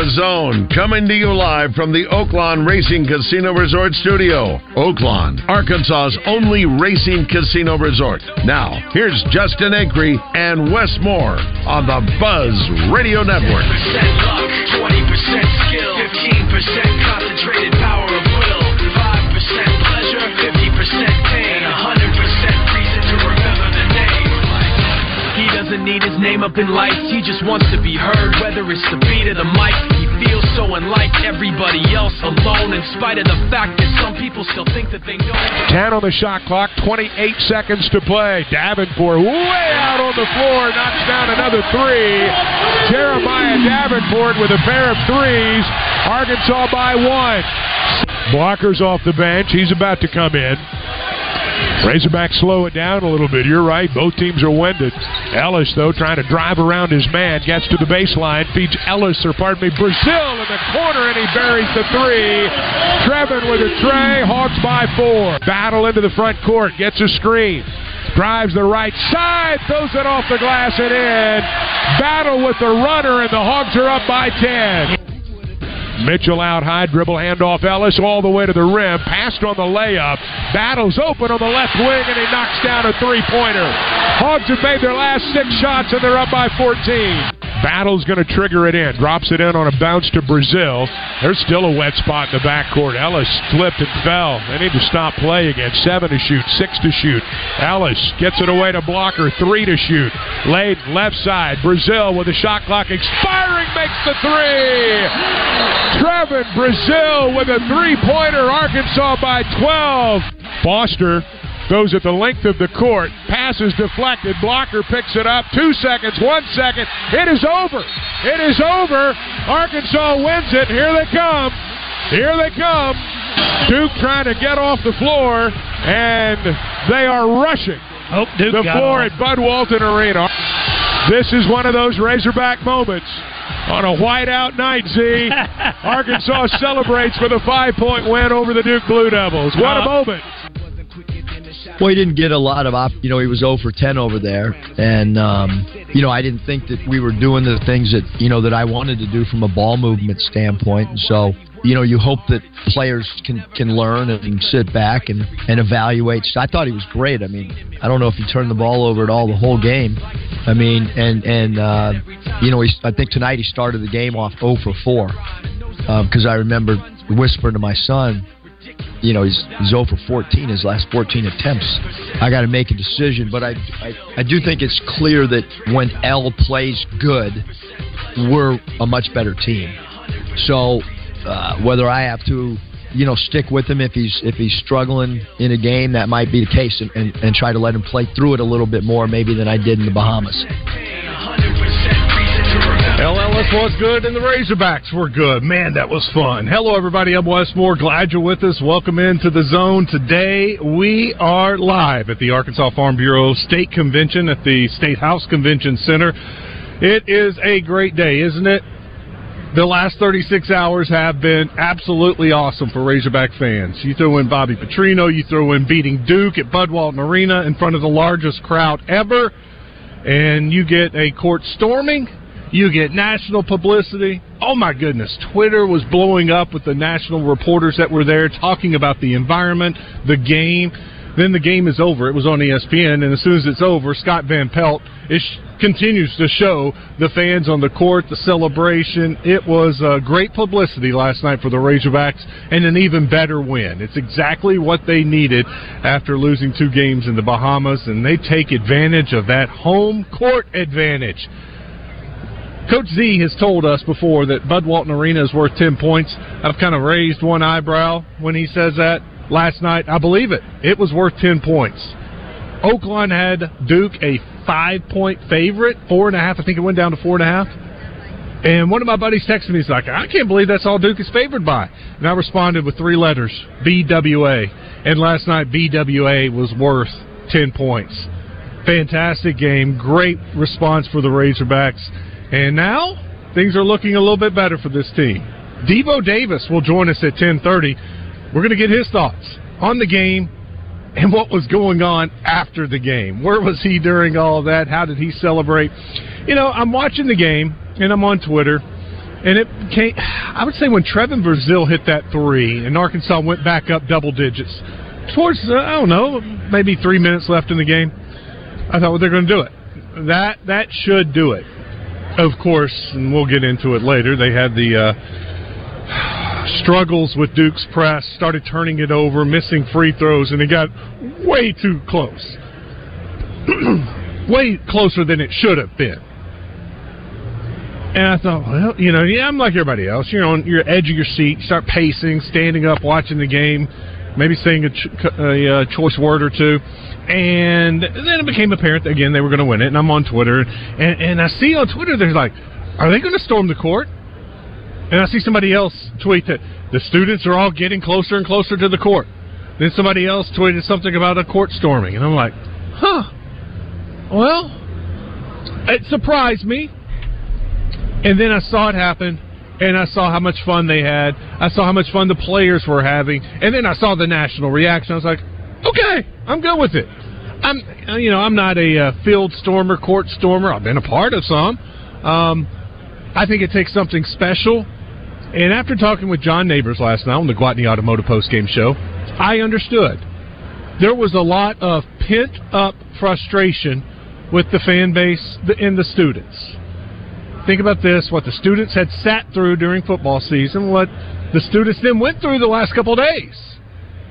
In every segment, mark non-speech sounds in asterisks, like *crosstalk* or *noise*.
The zone, coming to you live from the Oaklawn Racing Casino Resort Studio. Oaklawn, Arkansas's only racing casino resort. Now, here's Justin Acri and Wes Moore on the Buzz Radio Network. 10% luck, 20% skill, 15% concentrated need his name up in lights, he just wants to be heard, whether it's the beat of the mic. He feels so unlike everybody else alone, in spite of the fact that some people still think that they know. 10 on the shot clock, 28 seconds to play. Davenport way out on the floor, knocks down another three. Jeremiah Davenport with a pair of threes. Arkansas by one. Blockers off the bench. He's about to come in. Razorbacks slow it down a little bit. You're right. Both teams are winded. Ellis, though, trying to drive around his man, gets to the baseline, feeds Ellis, or pardon me, Brazil in the corner, and he buries the three. Trevin with a tray, Hawks by four. Battle into the front court, gets a screen. Drives the right side, throws it off the glass and in. Battle with the runner, and the Hogs are up by 10. Mitchell out high, dribble handoff Ellis all the way to the rim, passed on the layup, battles open on the left wing, and he knocks down a three pointer. Hogs have made their last six shots, and they're up by 14. Battle's going to trigger it in, drops it in on a bounce to Brazil. There's still a wet spot in the backcourt. Ellis slipped and fell. They need to stop play again. Seven to shoot, six to shoot. Ellis gets it away to Blocker, three to shoot. Laid left side. Brazil with the shot clock expiring makes the three. Trevin Brazil with a three pointer. Arkansas by 12. Foster goes at the length of the court. Pass is deflected. Blocker picks it up. Two seconds, one second. It is over. It is over. Arkansas wins it. Here they come. Here they come. Duke trying to get off the floor, and they are rushing Oh, Duke the floor at Bud Walton Arena. This is one of those Razorback moments. On a whiteout night, Z, *laughs* Arkansas celebrates with a five-point win over the Duke Blue Devils. What a Uh, moment! Well, he didn't get a lot of op. You know, he was 0 for 10 over there, and um, you know, I didn't think that we were doing the things that you know that I wanted to do from a ball movement standpoint. And so, you know, you hope that players can can learn and sit back and and evaluate. So I thought he was great. I mean, I don't know if he turned the ball over at all the whole game. I mean, and and uh, you know, he, I think tonight he started the game off 0 for 4 because I remember whispering to my son you know, he's, he's 0 for 14 his last 14 attempts. I got to make a decision, but I, I I do think it's clear that when El plays good, we're a much better team. So uh, whether I have to, you know, stick with him if he's if he's struggling in a game, that might be the case, and, and, and try to let him play through it a little bit more maybe than I did in the Bahamas. Ellis was good and the Razorbacks were good. Man, that was fun. Hello, everybody. I'm Wes Moore. Glad you're with us. Welcome into the zone. Today, we are live at the Arkansas Farm Bureau State Convention at the State House Convention Center. It is a great day, isn't it? The last 36 hours have been absolutely awesome for Razorback fans. You throw in Bobby Petrino, you throw in beating Duke at Bud Walton Arena in front of the largest crowd ever, and you get a court storming. You get national publicity. Oh my goodness, Twitter was blowing up with the national reporters that were there talking about the environment, the game. Then the game is over. It was on ESPN, and as soon as it's over, Scott Van Pelt is, continues to show the fans on the court, the celebration. It was uh, great publicity last night for the Razorbacks, and an even better win. It's exactly what they needed after losing two games in the Bahamas, and they take advantage of that home court advantage. Coach Z has told us before that Bud Walton Arena is worth 10 points. I've kind of raised one eyebrow when he says that. Last night, I believe it. It was worth 10 points. Oaklawn had Duke a five point favorite, four and a half. I think it went down to four and a half. And one of my buddies texted me, he's like, I can't believe that's all Duke is favored by. And I responded with three letters, BWA. And last night, BWA was worth 10 points. Fantastic game. Great response for the Razorbacks. And now, things are looking a little bit better for this team. Devo Davis will join us at 1030. We're going to get his thoughts on the game and what was going on after the game. Where was he during all that? How did he celebrate? You know, I'm watching the game and I'm on Twitter, and it came. I would say when Trevin Brazil hit that three, and Arkansas went back up double digits towards uh, I don't know maybe three minutes left in the game. I thought, well, they're going to do it. That that should do it. Of course, and we'll get into it later. They had the. Uh, struggles with Duke's press, started turning it over, missing free throws, and it got way too close. *clears throat* way closer than it should have been. And I thought, well, you know, yeah, I'm like everybody else. You're on your edge of your seat, start pacing, standing up, watching the game, maybe saying a, ch- a, a choice word or two. And then it became apparent again they were going to win it. And I'm on Twitter, and, and I see on Twitter, there's like, are they going to storm the court? And I see somebody else tweet that the students are all getting closer and closer to the court. Then somebody else tweeted something about a court storming. And I'm like, huh. Well, it surprised me. And then I saw it happen, and I saw how much fun they had. I saw how much fun the players were having. And then I saw the national reaction. I was like, okay, I'm good with it. I'm, you know, I'm not a uh, field stormer, court stormer. I've been a part of some. Um, I think it takes something special and after talking with John Neighbors last night on the Gwatney Automotive Post Game Show, I understood. There was a lot of pent up frustration with the fan base and the students. Think about this what the students had sat through during football season, what the students then went through the last couple days.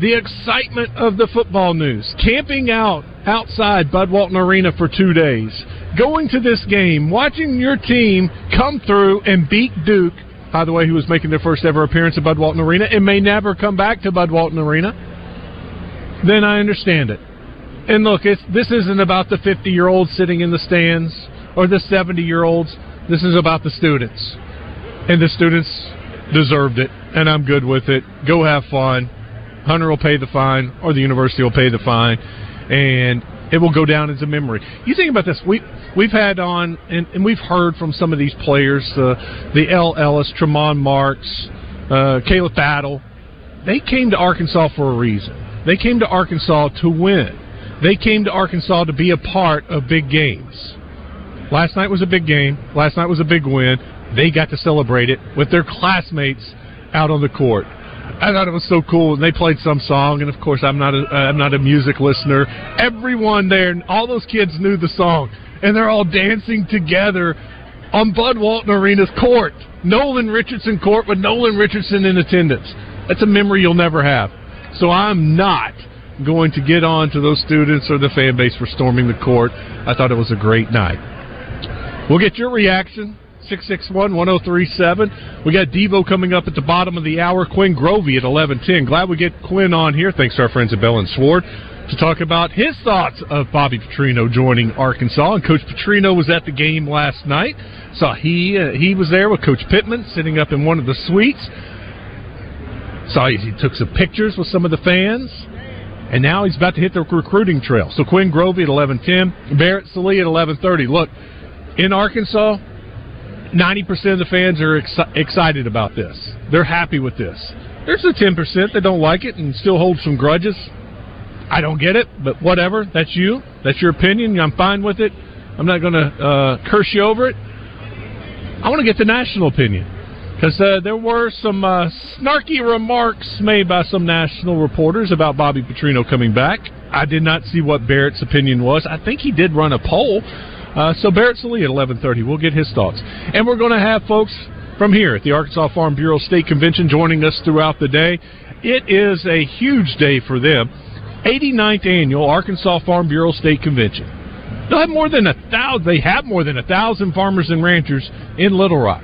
The excitement of the football news, camping out outside Bud Walton Arena for two days, going to this game, watching your team come through and beat Duke by the way, who was making their first ever appearance at Bud Walton Arena and may never come back to Bud Walton Arena, then I understand it. And look, this isn't about the 50 year olds sitting in the stands or the 70 year olds. This is about the students. And the students deserved it, and I'm good with it. Go have fun. Hunter will pay the fine, or the university will pay the fine. And it will go down as a memory. You think about this. We we've had on and, and we've heard from some of these players, uh, the El Ellis, Tramon Marks, uh, Caleb Battle. They came to Arkansas for a reason. They came to Arkansas to win. They came to Arkansas to be a part of big games. Last night was a big game. Last night was a big win. They got to celebrate it with their classmates out on the court. I thought it was so cool. And they played some song, and of course, I'm not a I'm not a music listener. Everyone there, all those kids knew the song, and they're all dancing together on Bud Walton Arena's court, Nolan Richardson court, with Nolan Richardson in attendance. That's a memory you'll never have. So I'm not going to get on to those students or the fan base for storming the court. I thought it was a great night. We'll get your reaction 661 1037. We got Devo coming up at the bottom of the hour. Quinn Grovey at 1110. Glad we get Quinn on here. Thanks to our friends at Bell and Sword to talk about his thoughts of Bobby Petrino joining Arkansas. And Coach Petrino was at the game last night. Saw he uh, he was there with Coach Pittman sitting up in one of the suites. Saw he, he took some pictures with some of the fans. And now he's about to hit the recruiting trail. So Quinn Grovey at 11:10, Barrett Sallee at 11:30. Look, in Arkansas, 90% of the fans are ex- excited about this. They're happy with this. There's the 10% that don't like it and still hold some grudges. I don't get it, but whatever. That's you. That's your opinion. I'm fine with it. I'm not going to uh, curse you over it. I want to get the national opinion because uh, there were some uh, snarky remarks made by some national reporters about Bobby Petrino coming back. I did not see what Barrett's opinion was. I think he did run a poll uh, so Barrett Sallee at 11:30. We'll get his thoughts, and we're going to have folks from here at the Arkansas Farm Bureau State Convention joining us throughout the day. It is a huge day for them. 89th annual Arkansas Farm Bureau State Convention. They'll have more than a thousand. They have more than a thousand farmers and ranchers in Little Rock.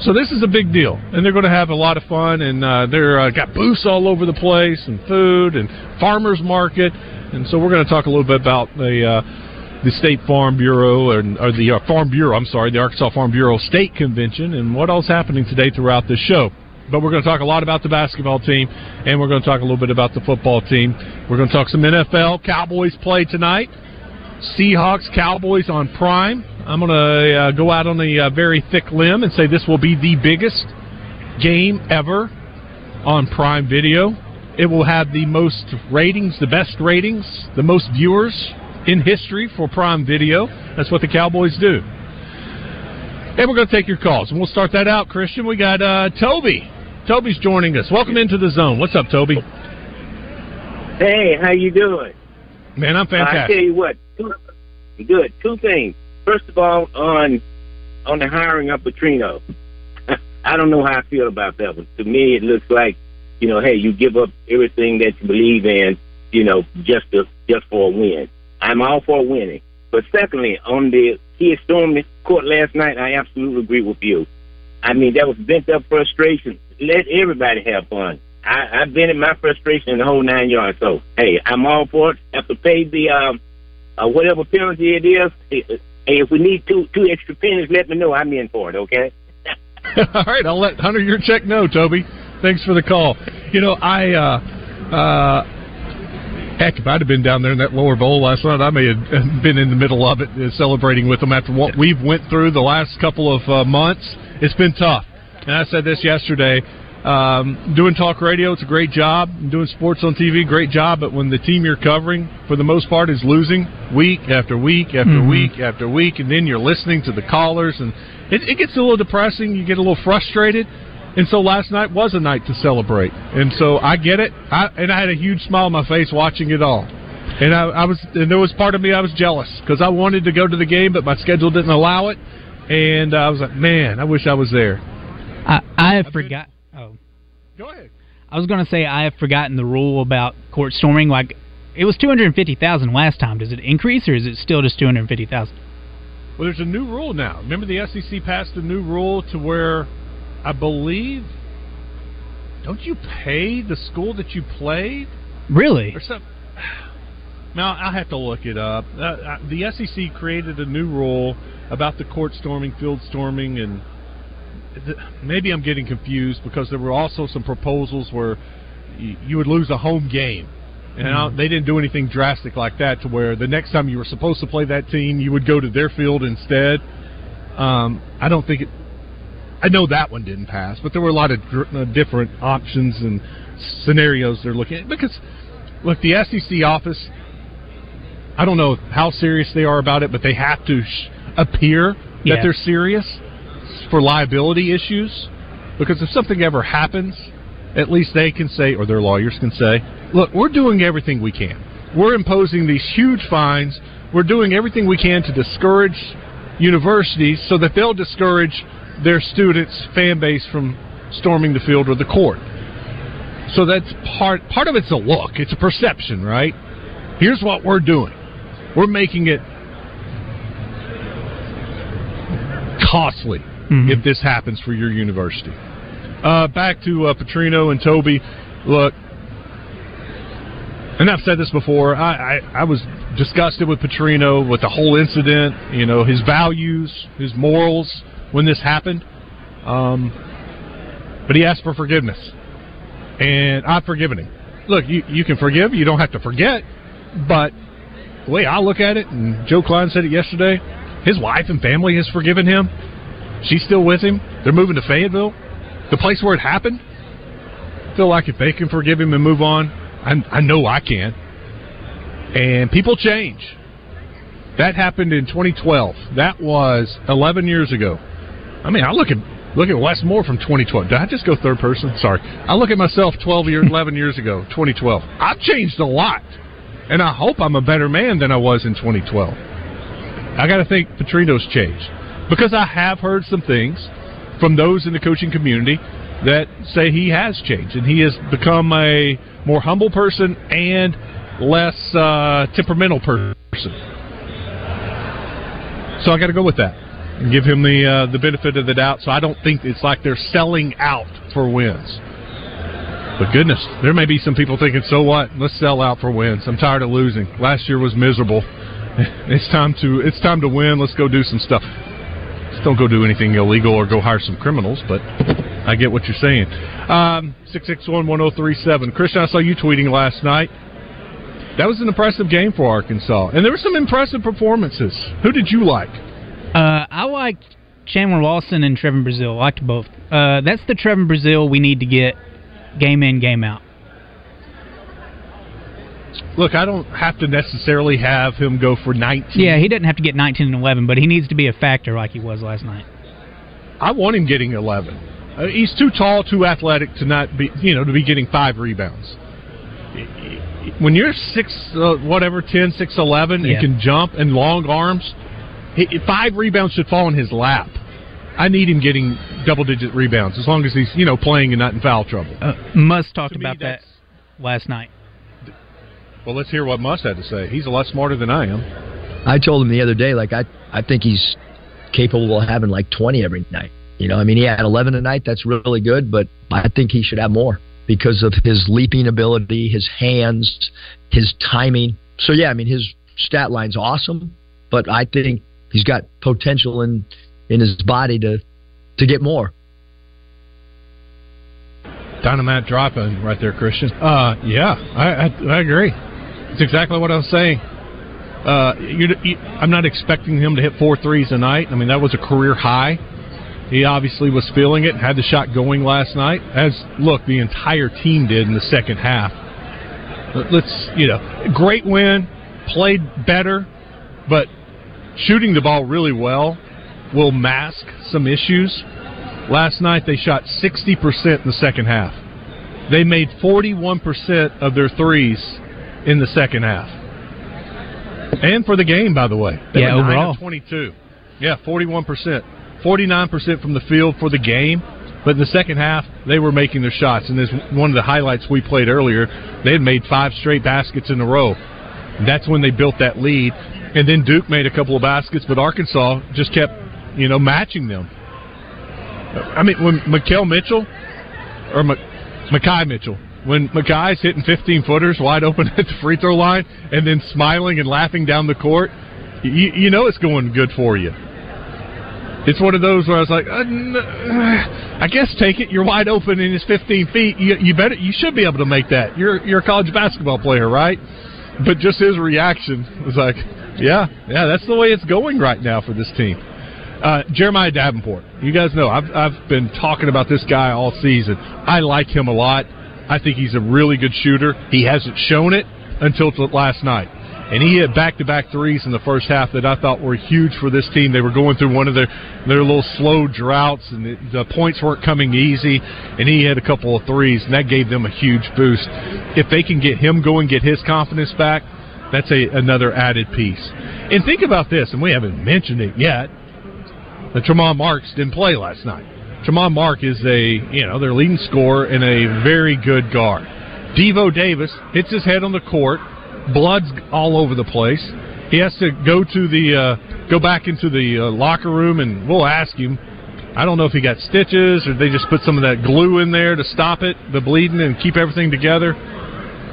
So this is a big deal, and they're going to have a lot of fun. And uh, they're uh, got booths all over the place, and food, and farmers market. And so we're going to talk a little bit about the. Uh, the State Farm Bureau or, or the uh, Farm Bureau. I'm sorry, the Arkansas Farm Bureau State Convention, and what else happening today throughout the show. But we're going to talk a lot about the basketball team, and we're going to talk a little bit about the football team. We're going to talk some NFL. Cowboys play tonight. Seahawks, Cowboys on Prime. I'm going to uh, go out on a uh, very thick limb and say this will be the biggest game ever on Prime Video. It will have the most ratings, the best ratings, the most viewers in history for Prime Video. That's what the Cowboys do. And we're going to take your calls, and we'll start that out. Christian, we got uh, Toby. Toby's joining us. Welcome into the zone. What's up, Toby? Hey, how you doing? Man, I'm fantastic. I tell you what, two, good. Two things. First of all, on on the hiring of Petrino, *laughs* I don't know how I feel about that one. To me, it looks like, you know, hey, you give up everything that you believe in, you know, just to, just for a win. I'm all for winning. But secondly, on the kid storming court last night, I absolutely agree with you. I mean, that was bent up frustration. Let everybody have fun. I, I've been in my frustration in the whole nine yards. So, hey, I'm all for it. Have to pay the um, uh, whatever penalty it is. Hey, if we need two two extra pennies, let me know. I'm in for it. Okay. *laughs* All right, I'll let Hunter your check know, Toby. Thanks for the call. You know, I uh uh heck, if I'd have been down there in that lower bowl last night, I may have *laughs* been in the middle of it uh, celebrating with them after what we've went through the last couple of uh, months. It's been tough. And I said this yesterday. Um, doing talk radio, it's a great job. Doing sports on TV, great job. But when the team you're covering, for the most part, is losing week after week after Mhm. week after week, and then you're listening to the callers, and it, it gets a little depressing. You get a little frustrated. And so last night was a night to celebrate. And so I get it. I, and I had a huge smile on my face watching it all. And I, I was, and there was part of me I was jealous because I wanted to go to the game, but my schedule didn't allow it. And I was like, man, I wish I was there. I, I have forgot. Oh, Go ahead. I was going to say I have forgotten the rule about court storming. Like, it was two hundred fifty thousand last time. Does it increase or is it still just two hundred fifty thousand? Well, there's a new rule now. Remember, the SEC passed a new rule to where I believe don't you pay the school that you played Really? or something? Now I have to look it up. Uh, uh, the SEC created a new rule about the court storming, field storming, and th- maybe I'm getting confused because there were also some proposals where y- you would lose a home game. And don't- they didn't do anything drastic like that to where the next time you were supposed to play that team, you would go to their field instead. Um, I don't think it. I know that one didn't pass, but there were a lot of dr- uh, different options and scenarios they're looking at. Because, look, the SEC office, I don't know how serious they are about it, but they have to sh- appear that Yeah. they're serious for liability issues. Because if something ever happens, at least they can say, or their lawyers can say, look, we're doing everything we can. We're imposing these huge fines. We're doing everything we can to discourage universities so that they'll discourage their students' fan base from storming the field or the court. So that's part part of it's a look, it's a perception, right? Here's what we're doing. We're making it costly if this happens for your university. Uh, back to uh, Petrino and Toby. Look, and I've said this before. I, I, I was disgusted with Petrino with the whole incident. You know his values, his morals when this happened. Um, but he asked for forgiveness, and I've forgiven him. Look, you you can forgive. You don't have to forget. But the way I look at it, and Joe Kleine said it yesterday, his wife and family has forgiven him. She's still with him. They're moving to Fayetteville, the place where it happened. Feel like if they can forgive him and move on, I, I know I can. And people change. That happened in 2012. That was 11 years ago. I mean, I look at look at Wes Moore from 2012. Did I just go third person? Sorry. I look at myself 12 years, *laughs* 11 years ago, 2012. I've changed a lot, and I hope I'm a better man than I was in 2012. I got to think Petrino's changed because I have heard some things from those in the coaching community that say he has changed and he has become a more humble person and less uh, temperamental person. So I got to go with that give him the uh, the benefit of the doubt. So I don't think it's like they're selling out for wins. But goodness, there may be some people thinking, so what? Let's sell out for wins. I'm tired of losing. Last year was miserable. *laughs* It's time to it's time to win. Let's go do some stuff. Don't go do anything illegal or go hire some criminals. But I get what you're saying. Um, six six one one zero three seven. Christian, I saw you tweeting last night. That was an impressive game for Arkansas, and there were some impressive performances. Who did you like? Uh, I liked Chandler Lawson and Trevin Brazil. I liked both. Uh, that's the Trevin Brazil we need to get game in, game out. Look, I don't have to necessarily have him go for 19. Yeah, he doesn't have to get 19 and 11, but he needs to be a factor like he was last night. I want him getting 11. Uh, he's too tall, too athletic to not be, you know, to be getting five rebounds. When you're six, uh, whatever, 10, 6, 11, Yeah. and can jump and long arms, he, five rebounds should fall in his lap. I need him getting double digit rebounds as long as he's, you know, playing and not in foul trouble. Uh, Muss talked To me, about that last night. Well, let's hear what Muss had to say. He's a lot smarter than I am. I told him the other day, like I, I think he's capable of having like 20 every night. You know, I mean, he had 11 tonight. That's really good, but I think he should have more because of his leaping ability, his hands, his timing. So yeah, I mean, his stat line's awesome, but I think he's got potential in in his body to to get more. Dynamite dropping right there, Christian. Uh, yeah, I, I, I agree. It's exactly what I was saying. Uh, you, you, I'm not expecting him to hit four threes tonight. I mean, that was a career high. He obviously was feeling it, had the shot going last night, as look the entire team did in the second half. Let- Let's you know, great win, played better, but shooting the ball really well will mask some issues. Last night they shot 60% in the second half. They made 41% of their threes in the second half. And for the game, by the way. They Yeah, were overall. 22. Yeah, 41%. 49% from the field for the game. But in the second half, they were making their shots. And as one of the highlights we played earlier, they had made five straight baskets in a row. That's when they built that lead. And then Duke made a couple of baskets, but Arkansas just kept, you know, matching them. I mean, when Makhel Mitchell or Makhi Mitchell, when Makhi's hitting 15 footers wide open *laughs* at the free throw line and then smiling and laughing down the court, you, you know it's going good for you. It's one of those where I was like, uh, n- I guess take it. You're wide open and it's 15 feet. You, you better, you should be able to make that. You're you're a college basketball player, right? But just his reaction was like, yeah, yeah, that's the way it's going right now for this team. Uh, Jeremiah Davenport, you guys know I've I've been talking about this guy all season. I like him a lot. I think he's a really good shooter. He hasn't shown it until last night. And he hit back-to-back threes in the first half that I thought were huge for this team. They were going through one of their their little slow droughts, and the, the points weren't coming easy. And he had a couple of threes, and that gave them a huge boost. If they can get him going, get his confidence back, that's a another added piece. And think about this, and we haven't mentioned it yet. The Tramon Marks didn't play last night. Tramon Mark is a you know their leading scorer and a very good guard. Devo Davis hits his head on the court, blood's all over the place. He has to go to the uh, go back into the uh, locker room, and we'll ask him. I don't know if he got stitches or they just put some of that glue in there to stop it, the bleeding, and keep everything together.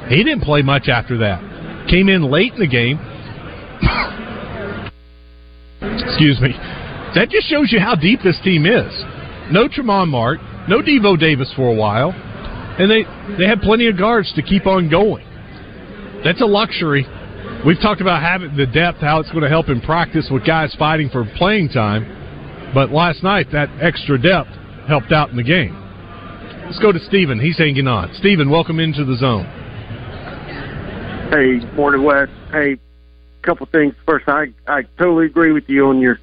He didn't play much after that. Came in late in the game. Excuse me. That just shows you how deep this team is. No Tramon Mark, no Devo Davis for a while, and they they have plenty of guards to keep on going. That's a luxury. We've talked about having the depth, how it's going to help in practice with guys fighting for playing time. But last night, that extra depth helped out in the game. Let's go to Steven. He's hanging on. Steven, welcome into the zone. Hey, morning, Wes. Hey, couple things. First, I I totally agree with you on your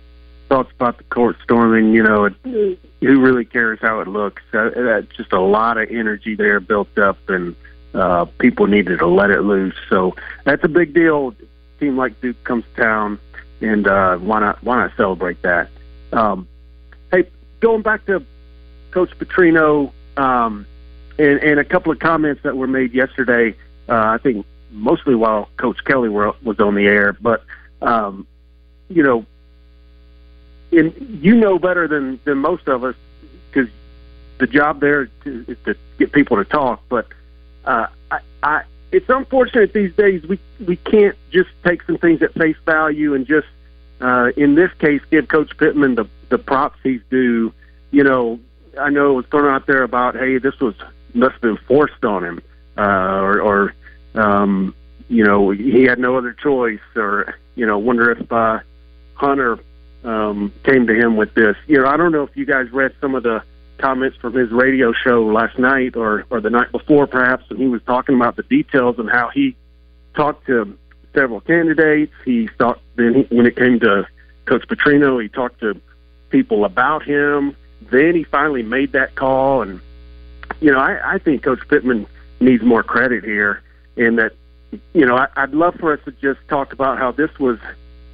thoughts about the court storming. You know, it, who really cares how it looks? Uh, that's just a lot of energy there built up, and uh, people needed to let it loose. So that's a big deal. Team like Duke comes to town, and uh, why not why not celebrate that? Um, hey, going back to Coach Petrino um, and, and a couple of comments that were made yesterday. Uh, I think mostly while Coach Kelly were, was on the air, but um, you know, and you know better than than most of us because the job there to, is to get people to talk. But uh, I, I it's unfortunate these days we we can't just take some things at face value and just uh, in this case give Coach Pittman the the props he's due. You know, I know it was thrown out there about hey, this was must have been forced on him, uh, or, or um, you know he had no other choice, or you know wonder if uh, Hunter um, came to him with this. You know, I don't know if you guys read some of the comments from his radio show last night or or the night before, perhaps, and he was talking about the details and how he talked to several candidates. He thought then he, when it came to Coach Petrino, he talked to people about him. Then he finally made that call, and you know, I, I think Coach Pittman needs more credit here, in that you know I, I'd love for us to just talk about how this was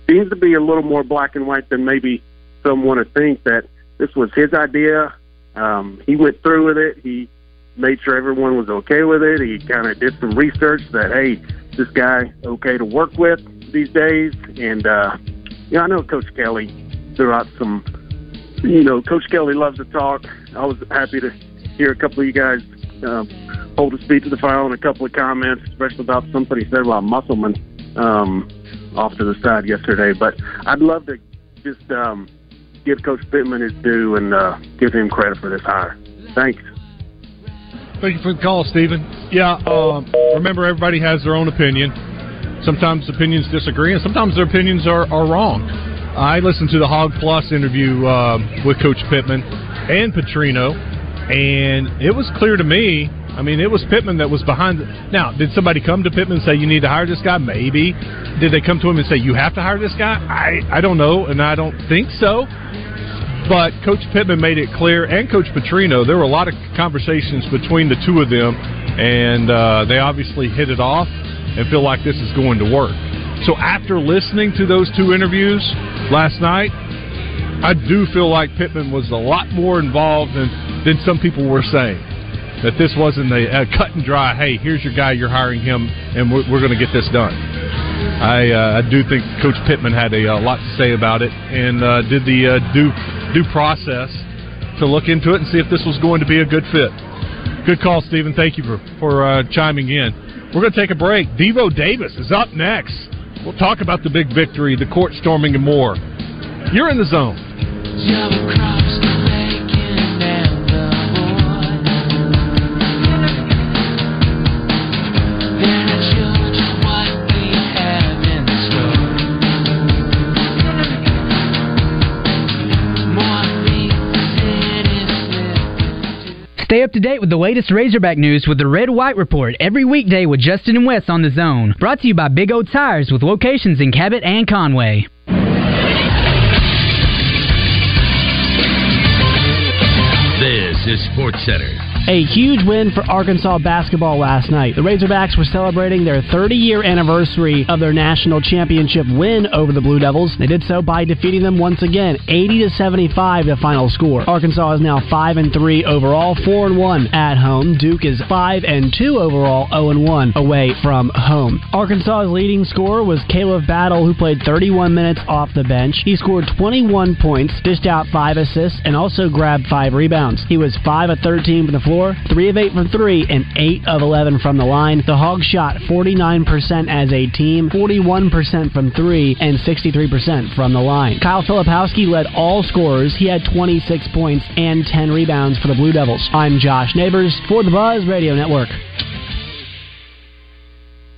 seems to be a little more black and white than maybe some want to think that this was his idea. Um, he went through with it. He made sure everyone was okay with it. He kind of did some research that hey, this guy okay to work with these days. And uh, you know, I know Coach Kelly threw out some. You know, Coach Kelly loves to talk. I was happy to hear a couple of you guys uh, hold his feet to the fire on a couple of comments, especially about something he said about Musselman um, off to the side yesterday. But I'd love to just um, give Coach Pittman his due and uh, give him credit for this hire. Thanks. Thank you for the call, Stephen. Yeah, um, remember everybody has their own opinion. Sometimes opinions disagree, and sometimes their opinions are, are wrong. I listened to the Hog Plus interview uh, with Coach Pittman and Petrino, and it was clear to me. I mean, it was Pittman that was behind. The, now, did somebody come to Pittman and say you need to hire this guy? Maybe. Did they come to him and say you have to hire this guy? I I don't know, and I don't think so. But Coach Pittman made it clear, and Coach Petrino, there were a lot of conversations between the two of them, and uh, they obviously hit it off and feel like this is going to work. So after listening to those two interviews last night, I do feel like Pittman was a lot more involved than, than some people were saying. That this wasn't a, a cut and dry, hey, here's your guy, you're hiring him, and we're, we're going to get this done. I, uh, I do think Coach Pittman had a, a lot to say about it and uh, did the uh, due due process to look into it and see if this was going to be a good fit. Good call, Stephen. Thank you for for uh, chiming in. We're going to take a break. Devo Davis is up next. We'll talk about the big victory, the court storming, and more. You're in the zone. Stay up to date with the latest Razorback news with the Red White Report every weekday with Justin and Wes on the Zone. Brought to you by Big O Tires with locations in Cabot and Conway. This is Sports Center. A huge win for Arkansas basketball last night. The Razorbacks were celebrating their 30 year anniversary of their national championship win over the Blue Devils. They did so by defeating them once again, 80 to 75 the final score. Arkansas is now 5 and 3 overall, 4 and 1 at home. Duke is 5 and 2 overall, 0 and 1 away from home. Arkansas's leading scorer was Caleb Battle, who played 31 minutes off the bench. He scored 21 points, dished out 5 assists, and also grabbed 5 rebounds. He was 5 of 13 from the floor, 3 of 8 from 3, and 8 of 11 from the line. The Hogs shot 49% as a team, 41% from 3, and 63% from the line. Kyle Filipowski led all scorers. He had 26 points and 10 rebounds for the Blue Devils. I'm Josh Neighbors for the Buzz Radio Network.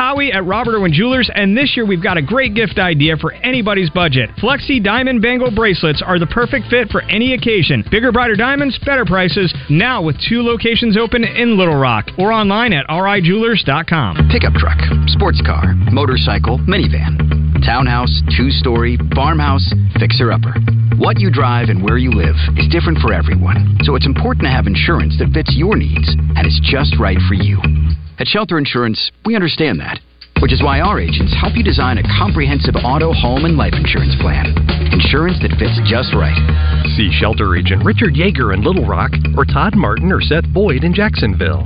Howie at Robert Irwin Jewelers, and this year we've got a great gift idea for anybody's budget. Flexi Diamond Bangle bracelets are the perfect fit for any occasion. Bigger, brighter diamonds, better prices. Now with two locations open in Little Rock or online at rijewelers.com. Pickup truck, sports car, motorcycle, minivan, townhouse, two story, farmhouse, fixer upper. What you drive and where you live is different for everyone, so it's important to have insurance that fits your needs and is just right for you. At Shelter Insurance, we understand that, which is why our agents help you design a comprehensive auto, home, and life insurance plan. Insurance that fits just right. See shelter agent Richard Yeager in Little Rock or Todd Martin or Seth Boyd in Jacksonville.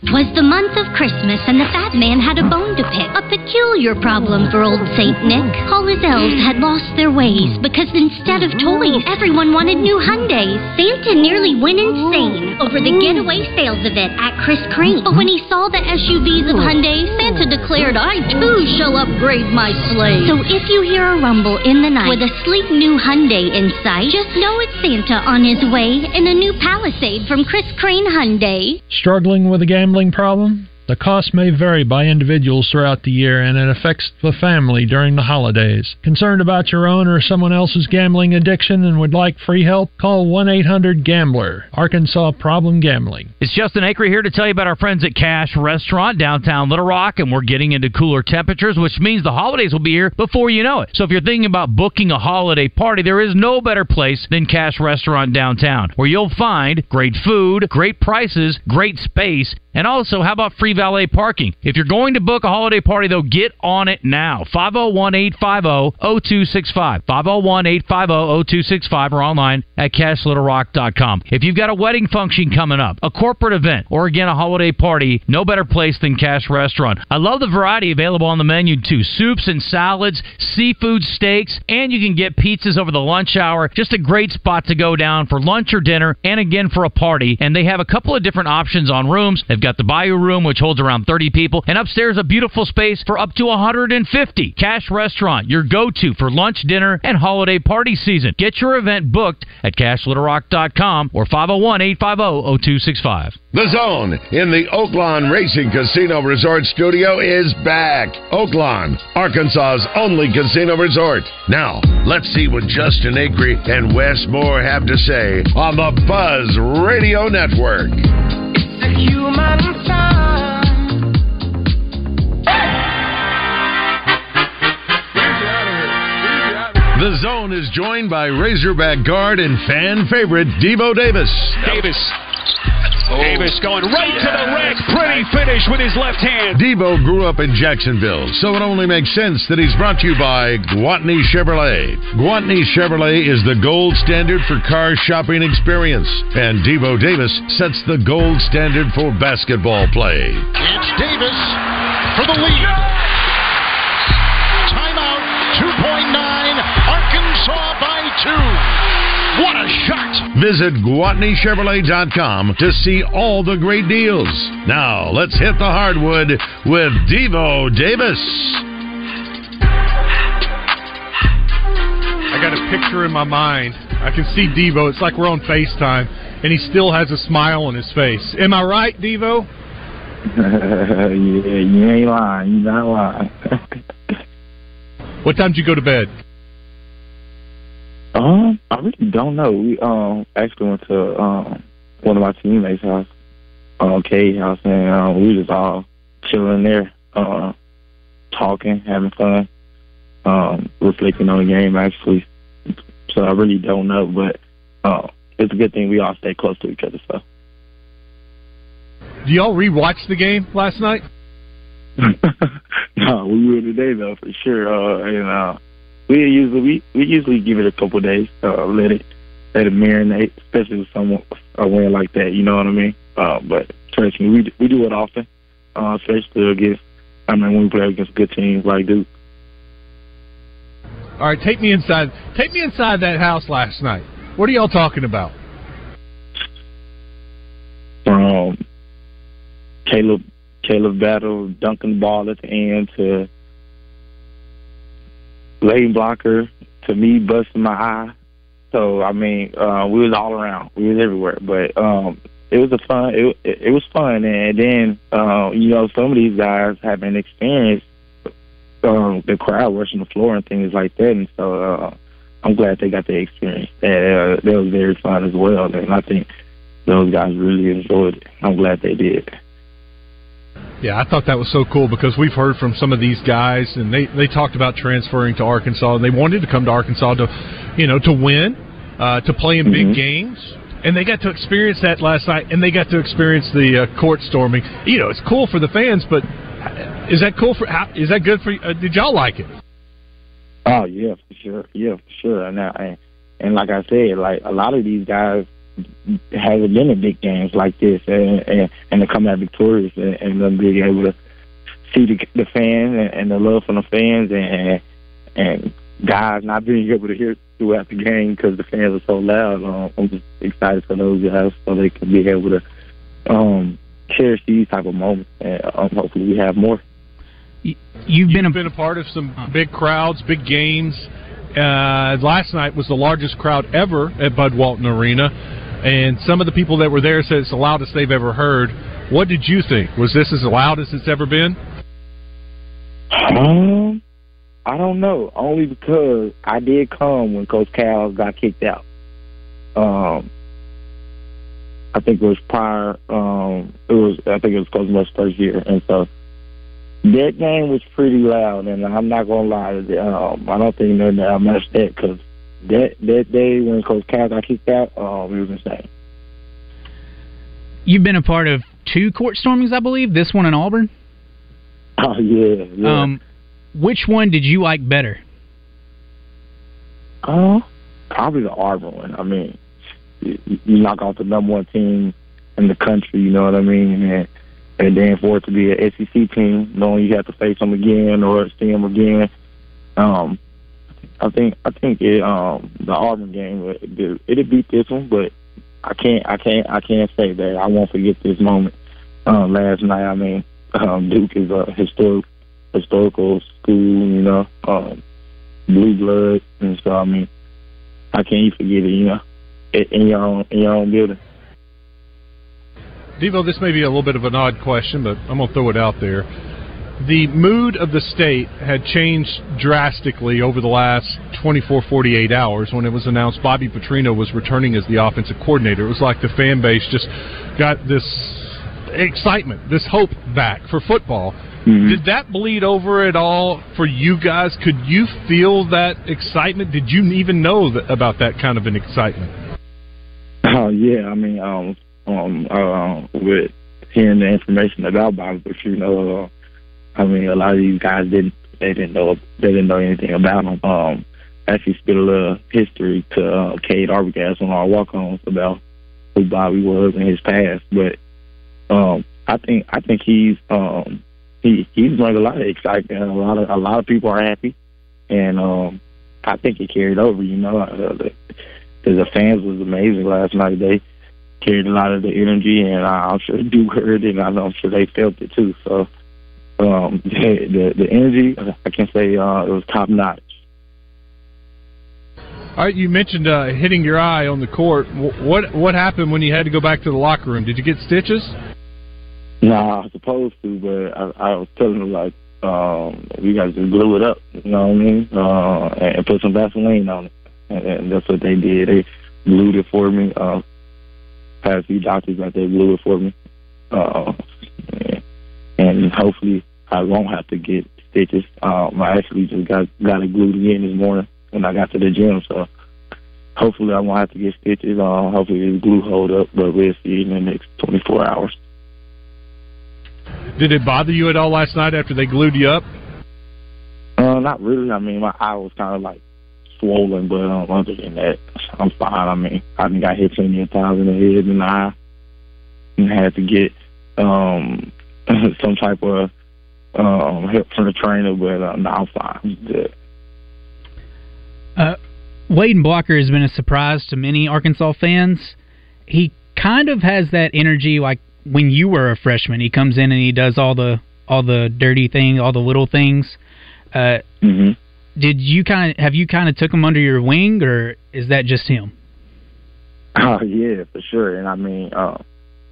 Twas the month of Christmas, and the fat man had a bone to pick. A peculiar problem for old Saint Nick. All his elves had lost their ways because instead of toys, everyone wanted new Hyundais. Santa nearly went insane over the getaway sales event at Chris Crane. But when he saw the SUVs of Hyundai, Santa declared, I too shall upgrade my sleigh. So if you hear a rumble in the night with a sleek new Hyundai in sight, just know it's Santa on his way in a new Palisade from Chris Crane Hyundai. Struggling with a gambling problem? The cost may vary by individuals throughout the year and it affects the family during the holidays. Concerned about your own or someone else's gambling addiction and would like free help? Call 1 800 Gambler, Arkansas Problem Gambling. It's Justin Acri here to tell you about our friends at Cache Restaurant downtown Little Rock, and we're getting into cooler temperatures, which means the holidays will be here before you know it. So if you're thinking about booking a holiday party, there is no better place than Cache Restaurant downtown, where you'll find great food, great prices, great space, and also, how about free valet parking? If you're going to book a holiday party, though, get on it now. 501 850 0265. 501 850 0265 or online at cachelittlerock.com. If you've got a wedding function coming up, a corporate event, or again, a holiday party, no better place than Cache Restaurant. I love the variety available on the menu, too soups and salads, seafood steaks, and you can get pizzas over the lunch hour. Just a great spot to go down for lunch or dinner, and again for a party. And they have a couple of different options on rooms. They've got the Bayou Room, which holds around 30 people, and upstairs a beautiful space for up to 150. Cache Restaurant, your go-to for lunch, dinner, and holiday party season. Get your event booked at cachelittlerock.com or 501-850-0265. The Zone in the Oaklawn Racing Casino Resort Studio is back. Oaklawn, Arkansas's only casino resort. Now, let's see what Justin Acri and Wes Moore have to say on the Buzz Radio Network. The Zone is joined by Razorback guard and fan favorite Devo Davis. Davis. Oh. Davis going right to the rack. Pretty finish with his left hand. Devo grew up in Jacksonville, so it only makes sense that he's brought to you by Gwatney Chevrolet. Gwatney Chevrolet is the gold standard for car shopping experience, and Devo Davis sets the gold standard for basketball play. It's Davis for the lead. Timeout, 2.9. Arkansas by two. What a shot. Visit GwatneyChevrolet.com to see all the great deals. Now, let's hit the hardwood with Devo Davis. I got a picture in my mind. I can see Devo. It's like we're on FaceTime, and he still has a smile on his face. Am I right, Devo? *laughs* yeah, you ain't lying. You're not lying. *laughs* what time did you go to bed? Um, I really don't know. We um actually went to um one of my teammates' house, um Kay's house, and um, we just all chilling there, uh, talking, having fun, um, reflecting on the game actually. So I really don't know, but uh, it's a good thing we all stay close to each other. So. Do y'all rewatch the game last night? *laughs* no, we will today though for sure. Uh, and uh, we usually we, we usually give it a couple days, uh, let it let it marinate, especially with someone a win like that. You know what I mean? Uh, but trust me, we we do it often, uh, especially against. I mean, when we play against good teams like Duke. All right, take me inside. Take me inside that house last night. What are y'all talking about? From Caleb Caleb Battle dunking the ball at the end to Layden Blocker to me busting my eye. So I mean, uh, we was all around. We was everywhere. But um, it was a fun. It, it, was fun, and then uh, you know some of these guys have been experienced um, the crowd rushing the floor and things like that, and so uh, I'm glad they got the experience. And, uh, that was very fun as well, and I think those guys really enjoyed it. I'm glad they did. Yeah, I thought that was so cool because we've heard from some of these guys, and they they talked about transferring to Arkansas, and they wanted to come to Arkansas to, you know, to win, uh, to play in Mm-hmm. big games. and they got to experience that last night, and they got to experience the uh, court storming. You know, it's cool for the fans, but is that cool for? How, is that good for? Uh, did y'all like it? Oh yeah, for sure. Yeah, for sure. And, uh, and and like I said, like a lot of these guys haven't been in big games like this, and and, and to come out victorious and, and them being able to see the, the fans and, and the love from the fans and and guys not being able to hear throughout the game because the fans are so loud. Um, I'm just excited for those guys so they can be able to um, cherish these type of moments, and um, hopefully we have more. You've been a, been a part of some big crowds, big games. Uh, last night was the largest crowd ever at Bud Walton Arena, and some of the people that were there said it's the loudest they've ever heard. What did you think? Was this as loud as it's ever been? Um, I don't know. Only because I did come when Coach Cal got kicked out. Um, I think it was prior. Um, it was. I think it was Coach Muss's first year, and so that game was pretty loud. And I'm not gonna lie. Um, I don't think that I messed that because that that day when Coach Cal got kicked out, um, it was insane. You've been a part of two court stormings, I believe. This one in Auburn. *laughs* Oh yeah. yeah. Um, which one did you like better? Uh, probably the Auburn one. I mean, you, you knock off the number one team in the country. You know what I mean? And and then for it to be an SEC team, knowing you have to face them again or see them again. Um, I think I think it um the Auburn game it, it'll beat this one, but I can't I can't I can't say that I won't forget this moment. Um, last night, I mean, um, Duke is a historic historical school, you know, um, blue blood, and so I mean, how can you forget it, you know, in your own in your own building. Devo, this may be a little bit of an odd question, but I'm to throw it out there. The mood of the state had changed drastically over the last 24, 48 hours when it was announced Bobby Petrino was returning as the offensive coordinator. It was like the fan base just got this excitement, this hope back for football. Mm-hmm. Did that bleed over at all for you guys? Could you feel that excitement? Did you even know that, about that kind of an excitement? Oh yeah, I mean, um, um, uh, with hearing the information about Bobby Petrino, uh, I mean, a lot of these guys didn't they didn't know they didn't know anything about him. Um, actually, spit a little history to uh, Cade Arbogast on our walk-ons about who Bobby was in his past, but um, I think I think he's um, he he's brought a lot of excitement. A lot of a lot of people are happy, and um, I think it carried over. You know, uh, the, the fans was amazing last night. They carried a lot of the energy, and I'm sure Duke *laughs* heard it, and I'm sure they felt it too. So um, the, the the energy, I can say, uh, it was top notch. All right, you mentioned uh, hitting your eye on the court. What what happened when you had to go back to the locker room? Did you get stitches? No, I was supposed to, but I, I was telling them like, um, we got to just glue it up. You know what I mean? Uh, and put some Vaseline on it, and, and that's what they did. They glued it for me. Uh, had a few doctors out there glue it for me, uh, and hopefully I won't have to get stitches. Um, I actually just got got it glued again this morning when I got to the gym, so hopefully I won't have to get stitches. Uh, hopefully the glue hold up, but we'll see in the next 24 hours. Did it bother you at all last night after they glued you up? Uh, not really. I mean, my eye was kind of like swollen, but um, other than that, I'm fine. I mean, I think I hit plenty of times in the head and the eye, and had to get um *laughs* some type of um help from the trainer, but uh, no, I'm fine. Good. Uh, Layden Blocker has been a surprise to many Arkansas fans. He kind of has that energy like when you were a freshman. He comes in and he does all the all the dirty things, all the little things. Uh, mm-hmm. Did you kind of have you kind of took him under your wing, or is that just him? Oh *laughs* yeah, for sure. And I mean, uh,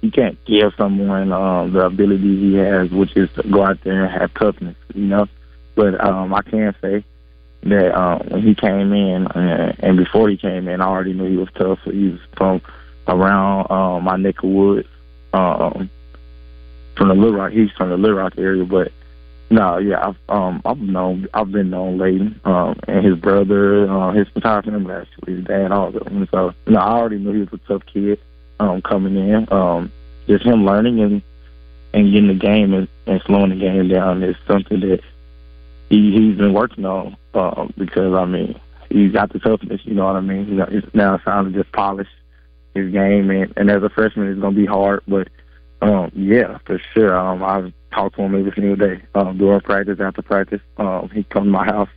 you can't give someone um, the ability he has, which is to go out there and have toughness, you know. But um, I can say that um, when he came in, uh, and before he came in, I already knew he was tough. He was from around uh, my neck of woods, um, from the Little Rock. He's from the Little Rock area, but No, yeah, I've um I've known I've been known Layden, um, and his brother, uh, his entire family actually, his dad, all of them. So no, I already knew he was a tough kid, um, coming in. Um, just him learning and and getting the game and, and slowing the game down is something that he he's been working on. Um, because I mean, he's got the toughness, you know what I mean? You know, it's now it's time to just polish his game and, and as a freshman it's gonna be hard, but um, yeah, for sure. Um, I've talked to him every single day, um, during practice, after practice. Um, he comes to my house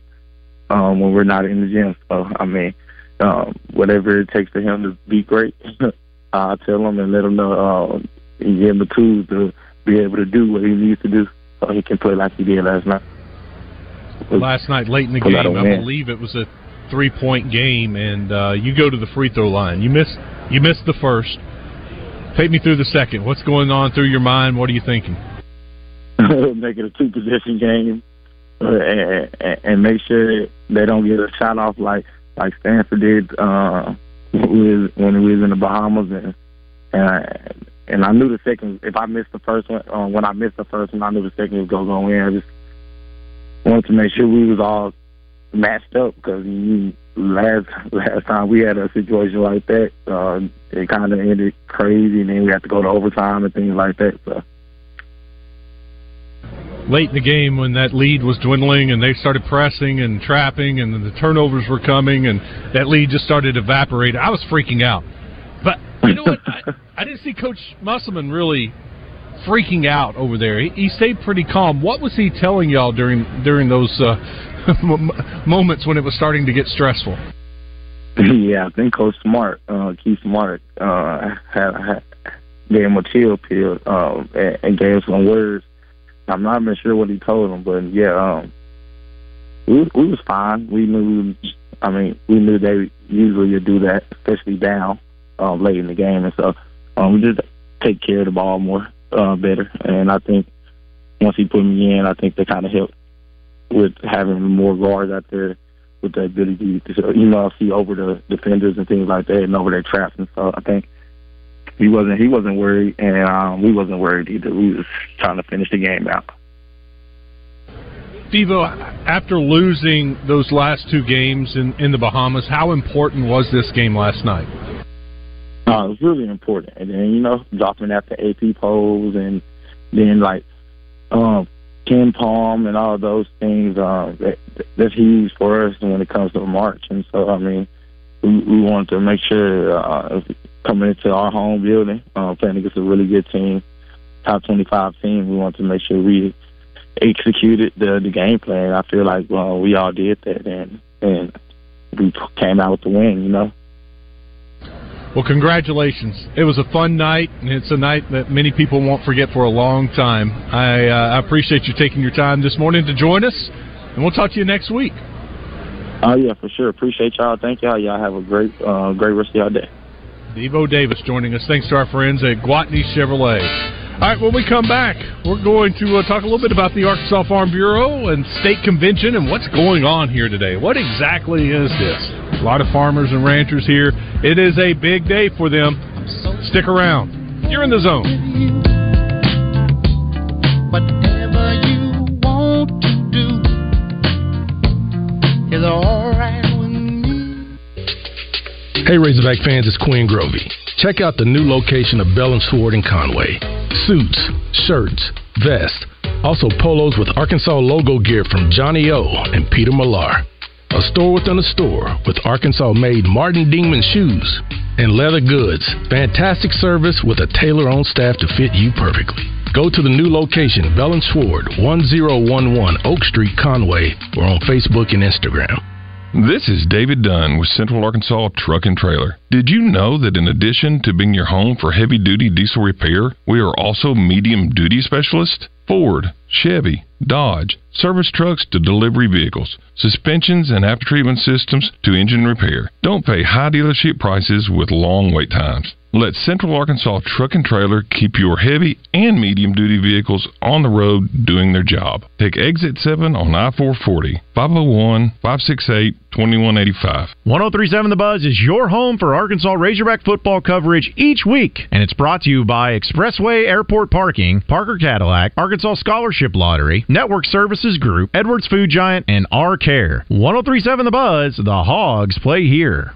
um, when we're not in the gym. So I mean, um, whatever it takes for him to be great, *laughs* I tell him and let him know um, and give him the tools to be able to do what he needs to do so he can play like he did last night. Last night, late in the game, I win. believe it was a three-point game, and uh, you go to the free throw line. You miss you missed the first. Take me through the second. What's going on through your mind? What are you thinking? *laughs* make it a two possession game uh, and, and, and make sure they don't get a shot off like like Stanford did uh, when we was in the Bahamas and and I, and I knew the second if I missed the first one uh, when I missed the first one I knew the second was gonna go in. I just wanted to make sure we was all matched up because last *laughs* last time we had a situation like that, uh, it kind of ended crazy, and then we had to go to overtime and things like that. So. Late in the game, when that lead was dwindling, and they started pressing and trapping, and the turnovers were coming, and that lead just started evaporating, I was freaking out. But you know what? I, *laughs* I didn't see Coach Musselman really freaking out over there. He, he stayed pretty calm. What was he telling y'all during during those uh, *laughs* moments when it was starting to get stressful? *laughs* Yeah, I think Coach Smart, uh, Keith Smart, uh, had, had gave him a chill pill um, and, and gave him some words. I'm not even sure what he told him, but yeah, um, we we was fine. We knew, I mean, we knew they usually would do that, especially down um, late in the game, and so um, we just take care of the ball more, uh, better. And I think once he put me in, I think that kind of helped with having more guards out there with the ability to, you know, see over the defenders and things like that and over their traps. And so I think he wasn't he wasn't worried, and um, we wasn't worried either. We was trying to finish the game out. Devo, after losing those last two games in, in the Bahamas, how important was this game last night? Uh, it was really important. And then, you know, dropping after AP polls and then like um KenPom and all those things, uh, that, that's huge for us when it comes to March. And so, I mean, we, we wanted to make sure uh, coming into our home building, uh, playing against a really good team, top 25 team, we wanted to make sure we executed the, the game plan. I feel like well, we all did that, and and we came out with the win. You know. Well, congratulations. It was a fun night, and it's a night that many people won't forget for a long time. I, uh, I appreciate you taking your time this morning to join us, and we'll talk to you next week. Oh yeah, for sure. Appreciate y'all. Thank y'all. Y'all have a great, uh, great rest of y'all day. Devo Davis joining us. Thanks to our friends at Gwatney Chevrolet. All right, when we come back, we're going to uh, talk a little bit about the Arkansas Farm Bureau and state convention and what's going on here today. What exactly is this? A lot of farmers and ranchers here. It is a big day for them. Stick around. You're in the zone. Whatever you want to do is me. Hey Razorback fans, it's Quinn Grovey. Check out the new location of Bell and Sword in Conway. Suits, shirts, vests, also polos with Arkansas logo gear from Johnny O and Peter Millar. A store within a store with Arkansas made Martin Dingman shoes and leather goods. Fantastic service with a tailor on staff to fit you perfectly. Go to the new location, Bell and Sword, 1011 Oak Street, Conway, or on Facebook and Instagram. This is David Dunn with Central Arkansas Truck and Trailer. Did you know that in addition to being your home for heavy duty diesel repair, we are also medium duty specialists? Ford, Chevy, Dodge, service trucks to delivery vehicles, suspensions and after treatment systems to engine repair. Don't pay high dealership prices with long wait times. Let Central Arkansas Truck and Trailer keep your heavy and medium duty vehicles on the road doing their job. Take exit 7 on I 440, 501 568 2185. 1037 The Buzz is your home for Arkansas Razorback football coverage each week, and it's brought to you by Expressway Airport Parking, Parker Cadillac, Arkansas Scholarship Lottery, Network Services Group, Edwards Food Giant, and R Care. 1037 The Buzz, the Hogs play here.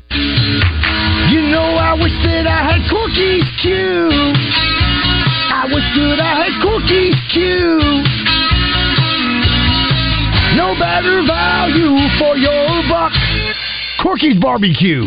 You know, I wish that I had Corky's Q. I wish that I had Corky's Q. No better value for your buck. Corky's Barbecue.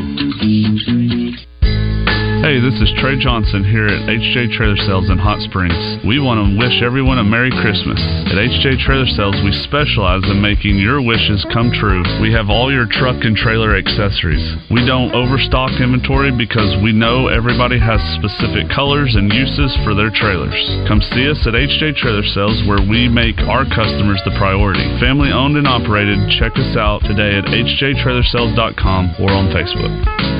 Hey, this is Trey Johnson here at HJ Trailer Sales in Hot Springs. We want to wish everyone a Merry Christmas. At HJ Trailer Sales, we specialize in making your wishes come true. We have all your truck and trailer accessories. We don't overstock inventory because we know everybody has specific colors and uses for their trailers. Come see us at HJ Trailer Sales where we make our customers the priority. Family owned and operated. Check us out today at hjtrailersales.com or on Facebook.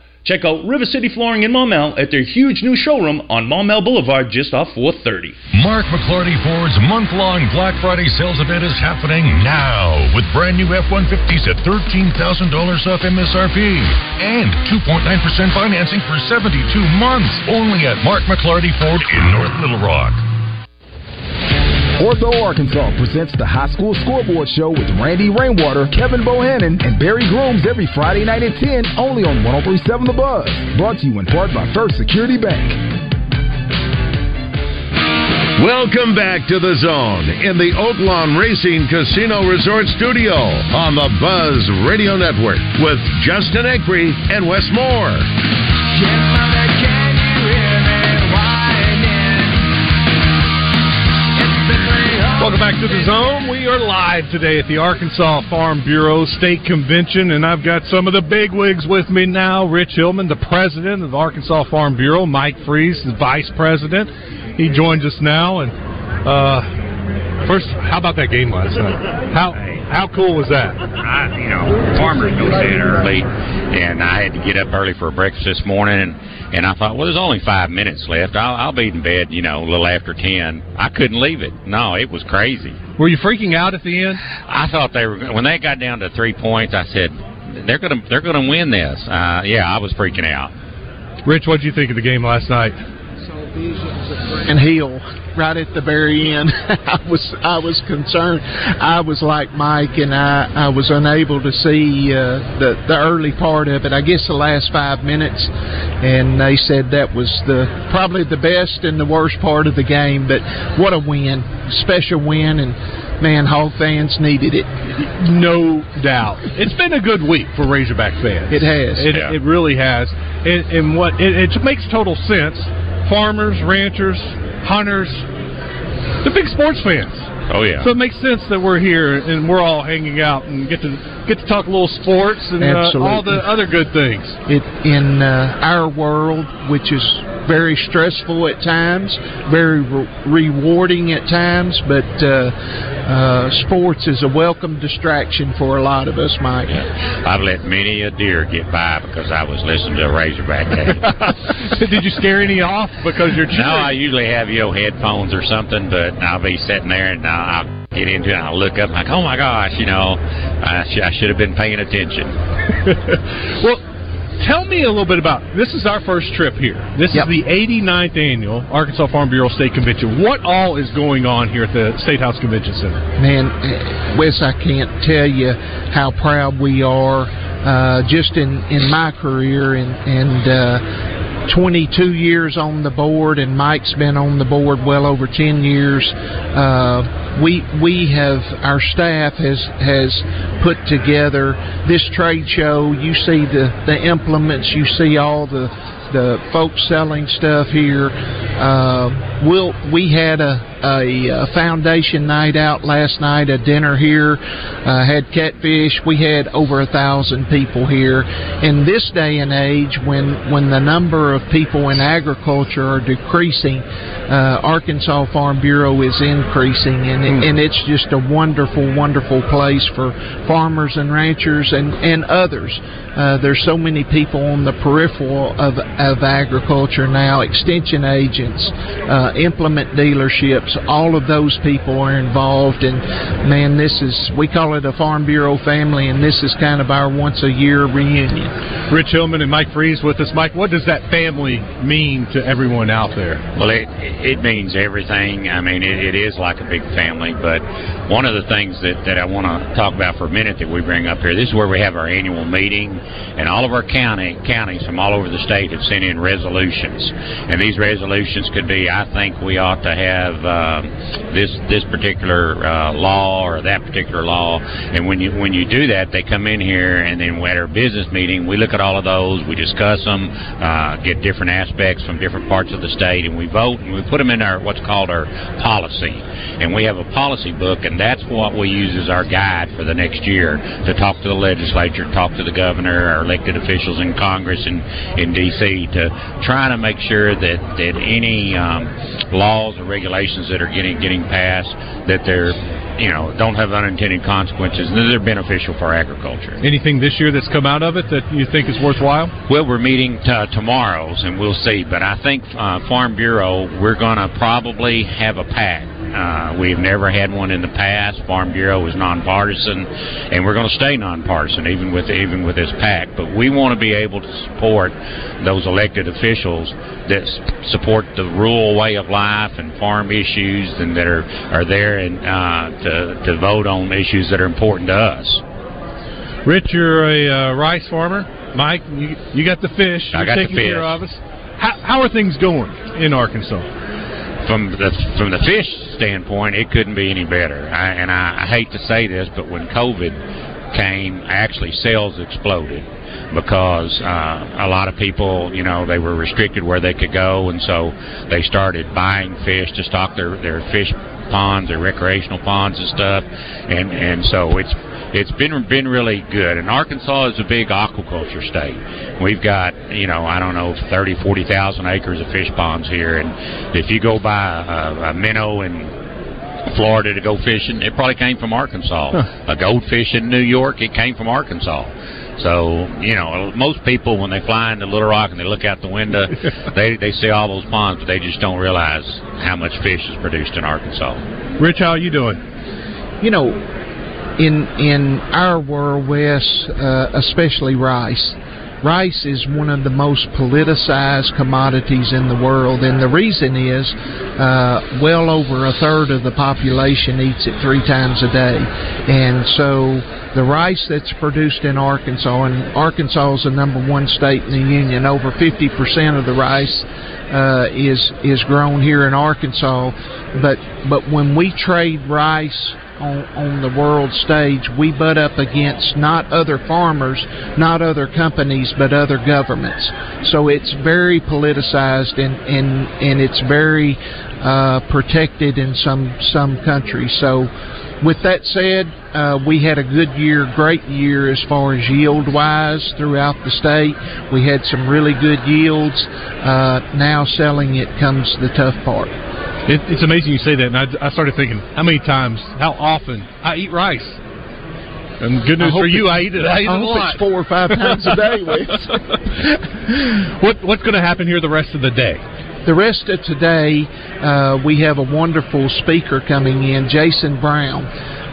Check out River City Flooring in Maumelle at their huge new showroom on Maumelle Boulevard just off 430. Mark McLarty Ford's month-long Black Friday sales event is happening now with brand new F-150s at $13,000 off MSRP and 2.9% financing for 72 months only at Mark McLarty Ford in North Little Rock. Ortho Arkansas presents the High School Scoreboard Show with Randy Rainwater, Kevin Bohannon, and Barry Grooms every Friday night at 10, only on 1037 The Buzz. Brought to you in part by First Security Bank. Welcome back to the zone in the Oaklawn Racing Casino Resort Studio on the Buzz Radio Network with Justin Acri and Wes Moore. Back to the zone. We are live today at the Arkansas Farm Bureau State Convention, and I've got some of the big wigs with me now. Rich Hillman, the president of the Arkansas Farm Bureau, Mike Freeze, the vice president. He joins us now. And uh, first, how about that game last night? How how cool was that? I, you know, farmers go to bed early, and I had to get up early for breakfast this morning, and, and I thought, well, there's only five minutes left. I'll, I'll be in bed, you know, a little after ten. I couldn't leave it. No, it was crazy. Were you freaking out at the end? I thought they were when they got down to three points. I said, they're gonna they're gonna win this. Uh, yeah, I was freaking out. Rich, what did you think of the game last night? And heel right at the very end. *laughs* I was I was concerned. I was like Mike, and I I was unable to see uh, the the early part of it. I guess the last five minutes, and they said that was the probably the best and the worst part of the game. But what a win, special win, and man, Hall fans needed it. No doubt. It's been a good week for Razorback fans. It has. It, Yeah. it really has. And, and what it, it makes total sense. Farmers, ranchers, hunters, the big sports fans. Oh yeah. So it makes sense that we're here and we're all hanging out and get to get to talk a little sports and uh, all the other good things. it in uh, our world, which is very stressful at times, very re- rewarding at times, but uh, uh, sports is a welcome distraction for a lot of us, Mike. I've let many a deer get by because I was listening to a Razorback game. *laughs* Did you scare any off because you're No, I usually have you know headphones or something, but I'll be sitting there and I'll, I'll get into it and I'll look up and like, oh my gosh, you know, I, sh- I should have been paying attention. *laughs* well, tell me a little bit about this. Is our first trip here. This is the 89th annual Arkansas Farm Bureau State Convention. What all is going on here at the State House Convention Center? Man, Wes, I can't tell you how proud we are. Uh, just in in my career and and. Uh, 22 years on the board, and Mike's been on the board well over 10 years. Uh, we we have our staff has has put together this trade show. You see the the implements, you see all the the folks selling stuff here. Uh, we'll we had a, a, a foundation night out last night, a dinner here, uh, had catfish. We had over a thousand people here. In this day and age, when when the number of people in agriculture are decreasing, uh, Arkansas Farm Bureau is increasing, and it, and it's just a wonderful, wonderful place for farmers and ranchers and and others. Uh, there's so many people on the peripheral of of agriculture now, extension agents, uh, implement dealerships. All of those people are involved, and man, this is we call it a Farm Bureau family, and this is kind of our once a year reunion. Rich Hillman and Mike Freeze with us. Mike, what does that family mean to everyone out there? Well, it it means everything. I mean, it, it is like a big family. But one of the things that that I want to talk about for a minute that we bring up here, this is where we have our annual meeting, and all of our county counties from all over the state have sent in resolutions, and these resolutions could be, I think we ought to have uh, um, this this particular uh, law or that particular law, and when you when you do that, they come in here, and then at our business meeting, we look at all of those, we discuss them, uh, get different aspects from different parts of the state, and we vote and we put them in our what's called our policy, and we have a policy book, and that's what we use as our guide for the next year to talk to the legislature, talk to the governor, our elected officials in Congress and in D.C. to try to make sure that that any um, laws or regulations that are getting getting passed that they're you know don't have unintended consequences and that they're beneficial for agriculture. Anything this year that's come out of it that you think is worthwhile? Well, we're meeting t- tomorrow's, and we'll see. But I think uh, Farm Bureau, we're going to probably have a pact. Uh, we've never had one in the past. Farm Bureau is nonpartisan, and we're going to stay nonpartisan even with even with this pact. But we want to be able to support those elected officials that s- support the rural way of life and farm issues, and that are are there and uh, to to vote on issues that are important to us. Rich, you're a uh, rice farmer. Mike, you, you got the fish. I You're got the taking care fish. of us. How, how are things going in Arkansas? from the from the fish standpoint, it couldn't be any better. I, and I, I hate to say this, but when COVID came, actually sales exploded because uh, a lot of people, you know, they were restricted where they could go, and so they started buying fish to stock their their fish ponds, their recreational ponds and stuff, and and so it's it's been been really good. And Arkansas is a big aquaculture state. We've got you know I don't know thirty forty thousand acres of fish ponds here, and if you go by a, a minnow and Florida to go fishing, it probably came from Arkansas. A goldfish in New York, it came from Arkansas. So you know, most people when they fly into Little Rock and they look out the window, *laughs* they they see all those ponds, but they just don't realize how much fish is produced in Arkansas. Rich, how are you doing? You know, in in our world, Wes, uh, especially rice. Rice is one of the most politicized commodities in the world, and the reason is uh, well over a third of the population eats it three times a day. And so the rice that's produced in Arkansas, and Arkansas is the number one state in the union, over 50% of the rice uh, is is grown here in Arkansas. But but when we trade rice on, on the world stage, we butt up against not other farmers, not other companies, but other governments. So it's very politicized and and, and it's very uh, protected in some some countries. So. With that said, uh, we had a good year, great year as far as yield wise throughout the state. We had some really good yields. Uh, now selling it comes the tough part. It, it's amazing you say that, and I, I started thinking how many times, how often I eat rice. And good news for you, I eat it. I eat it I a hope lot. four or five times a day, *laughs* what what's going to happen here the rest of the day? The rest of today, uh, we have a wonderful speaker coming in, Jason Brown,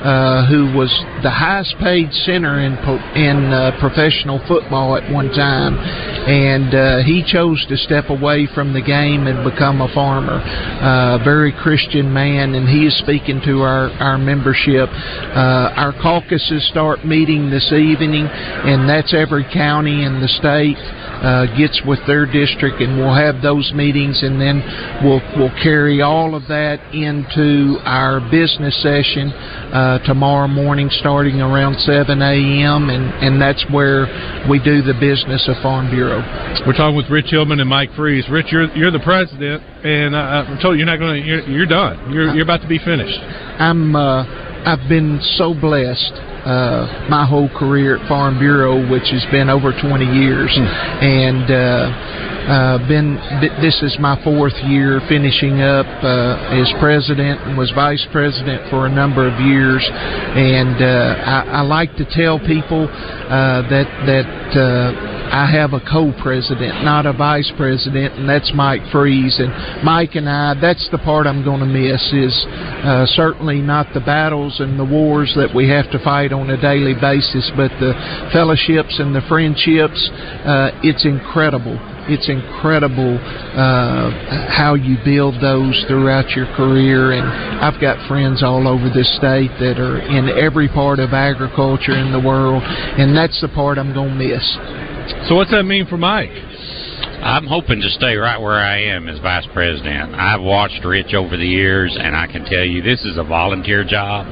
uh, who was the highest paid center in in uh, professional football at one time, and uh, he chose to step away from the game and become a farmer. Uh, very Christian man, and he is speaking to our our membership. Uh, our caucuses start meeting this evening, and that's every county in the state. Uh, gets with their district, and we'll have those meetings, and then we'll we'll carry all of that into our business session uh, tomorrow morning, starting around 7 a.m., and and that's where we do the business of Farm Bureau. We're talking with Rich Hillman and Mike Freeze. Rich, you're you're the president, and uh, I'm told you, you're not going to. You're, you're done. You're you're about to be finished. I'm uh, I've been so blessed uh, my whole career at Farm Bureau, which has been over 20 years, and. Uh, uh, been this is my fourth year finishing up uh, as president and was vice president for a number of years, and uh, I, I like to tell people uh, that that uh, I have a co-president, not a vice president, and that's Mike Freeze. And Mike and I, that's the part I'm going to miss. Is uh, certainly not the battles and the wars that we have to fight on a daily basis, but the fellowships and the friendships. Uh, it's incredible it's incredible uh, how you build those throughout your career. And I've got friends all over this state that are in every part of agriculture in the world, and that's the part I'm going to miss. So, what's that mean for Mike? I'm hoping to stay right where I am as vice president. I've watched Rich over the years, and I can tell you this is a volunteer job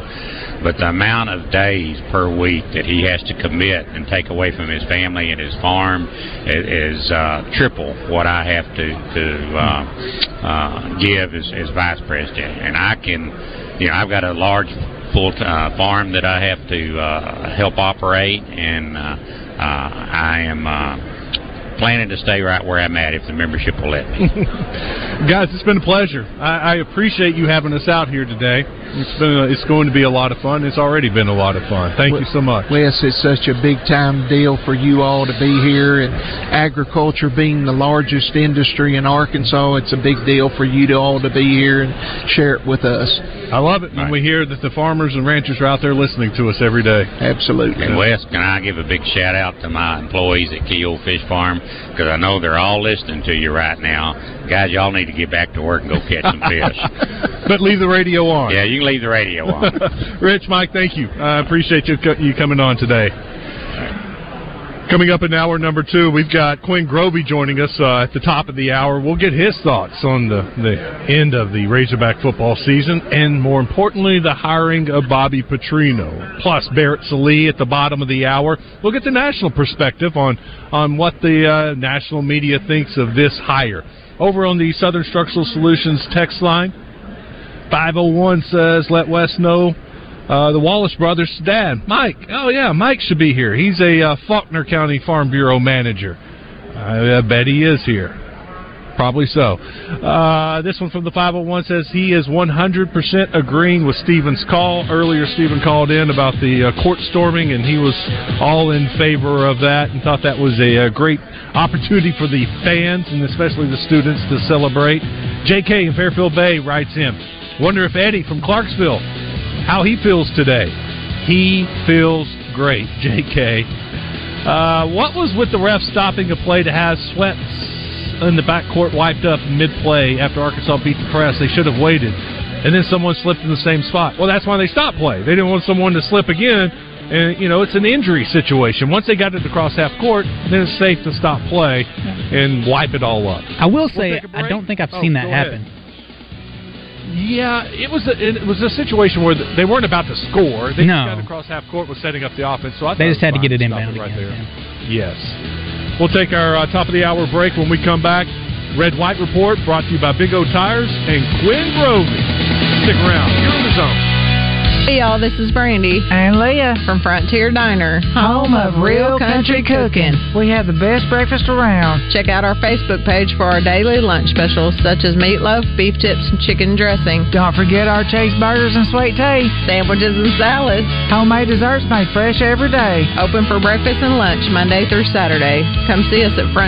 but the amount of days per week that he has to commit and take away from his family and his farm is, uh, triple what I have to to uh, uh, give as, as vice president. And I can, you know, I've got a large full uh, farm that I have to uh, help operate, and uh, uh, I am. Uh, planning to stay right where I'm at if the membership will let me. *laughs* Guys, it's been a pleasure. I, I appreciate you having us out here today. It's been a, it's going to be a lot of fun. It's already been a lot of fun. Thank well, you so much. Wes, it's such a big time deal for you all to be here, and agriculture being the largest industry in Arkansas, it's a big deal for you to all to be here and share it with us. I love it when right. we hear that the farmers and ranchers are out there listening to us every day. Absolutely. And Wes, can I give a big shout out to my employees at Keo Fish Farm because I know they're all listening to you right now. Guys, y'all need to get back to work and go catch some fish. *laughs* but leave the radio on. Yeah, you can leave the radio on. *laughs* Rich, Mike, thank you. I appreciate you you coming on today. Coming up in hour number two, we've got Quinn Grovey joining us uh, at the top of the hour. We'll get his thoughts on the, the end of the Razorback football season and, more importantly, the hiring of Bobby Petrino. Plus, Barrett Sallee at the bottom of the hour. We'll get the national perspective on, on what the uh, national media thinks of this hire. Over on the Southern Structural Solutions text line, 501 says, let Wes know uh, the Wallace brothers' dad, Mike. Oh yeah, Mike should be here. He's a uh, Faulkner County Farm Bureau manager. I, I bet he is here. Probably so. Uh, this one from the 501 says he is 100% agreeing with Stephen's call. Earlier, Stephen called in about the uh, court storming, and he was all in favor of that and thought that was a, a great opportunity for the fans and especially the students to celebrate. JK in Fairfield Bay writes in, Wonder if Eddie from Clarksville how he feels today. He feels great, *laughs* JK. Uh, what was with the ref stopping a play to have Sweat in the backcourt wiped up mid play after Arkansas beat the press? They should have waited. And then someone slipped in the same spot. Well, that's why they stopped play. They didn't want someone to slip again. And, you know, it's an injury situation. Once they got it across half court, then it's safe to stop play and wipe it all up. I will say, we'll I don't think I've oh, seen that happen. Ahead. Yeah, it was a, it was a situation where they weren't about to score. They no. got across half court was setting up the offense. So I they just had to get it inbound right there. Yeah. Yes. We'll take our uh, top of the hour break when we come back. Red White Report brought to you by Big O Tires and Quinn Grovey. Stick around. You're on the zone. Hey y'all, this is Brandy and Leah from Frontier Diner, home of real country cooking. We have the best breakfast around. Check out our Facebook page for our daily lunch specials such as meatloaf, beef tips, and chicken dressing. Don't forget our chase burgers and sweet tea, sandwiches and salads, homemade desserts made fresh every day. Open for breakfast and lunch Monday through Saturday. Come see us at Frontier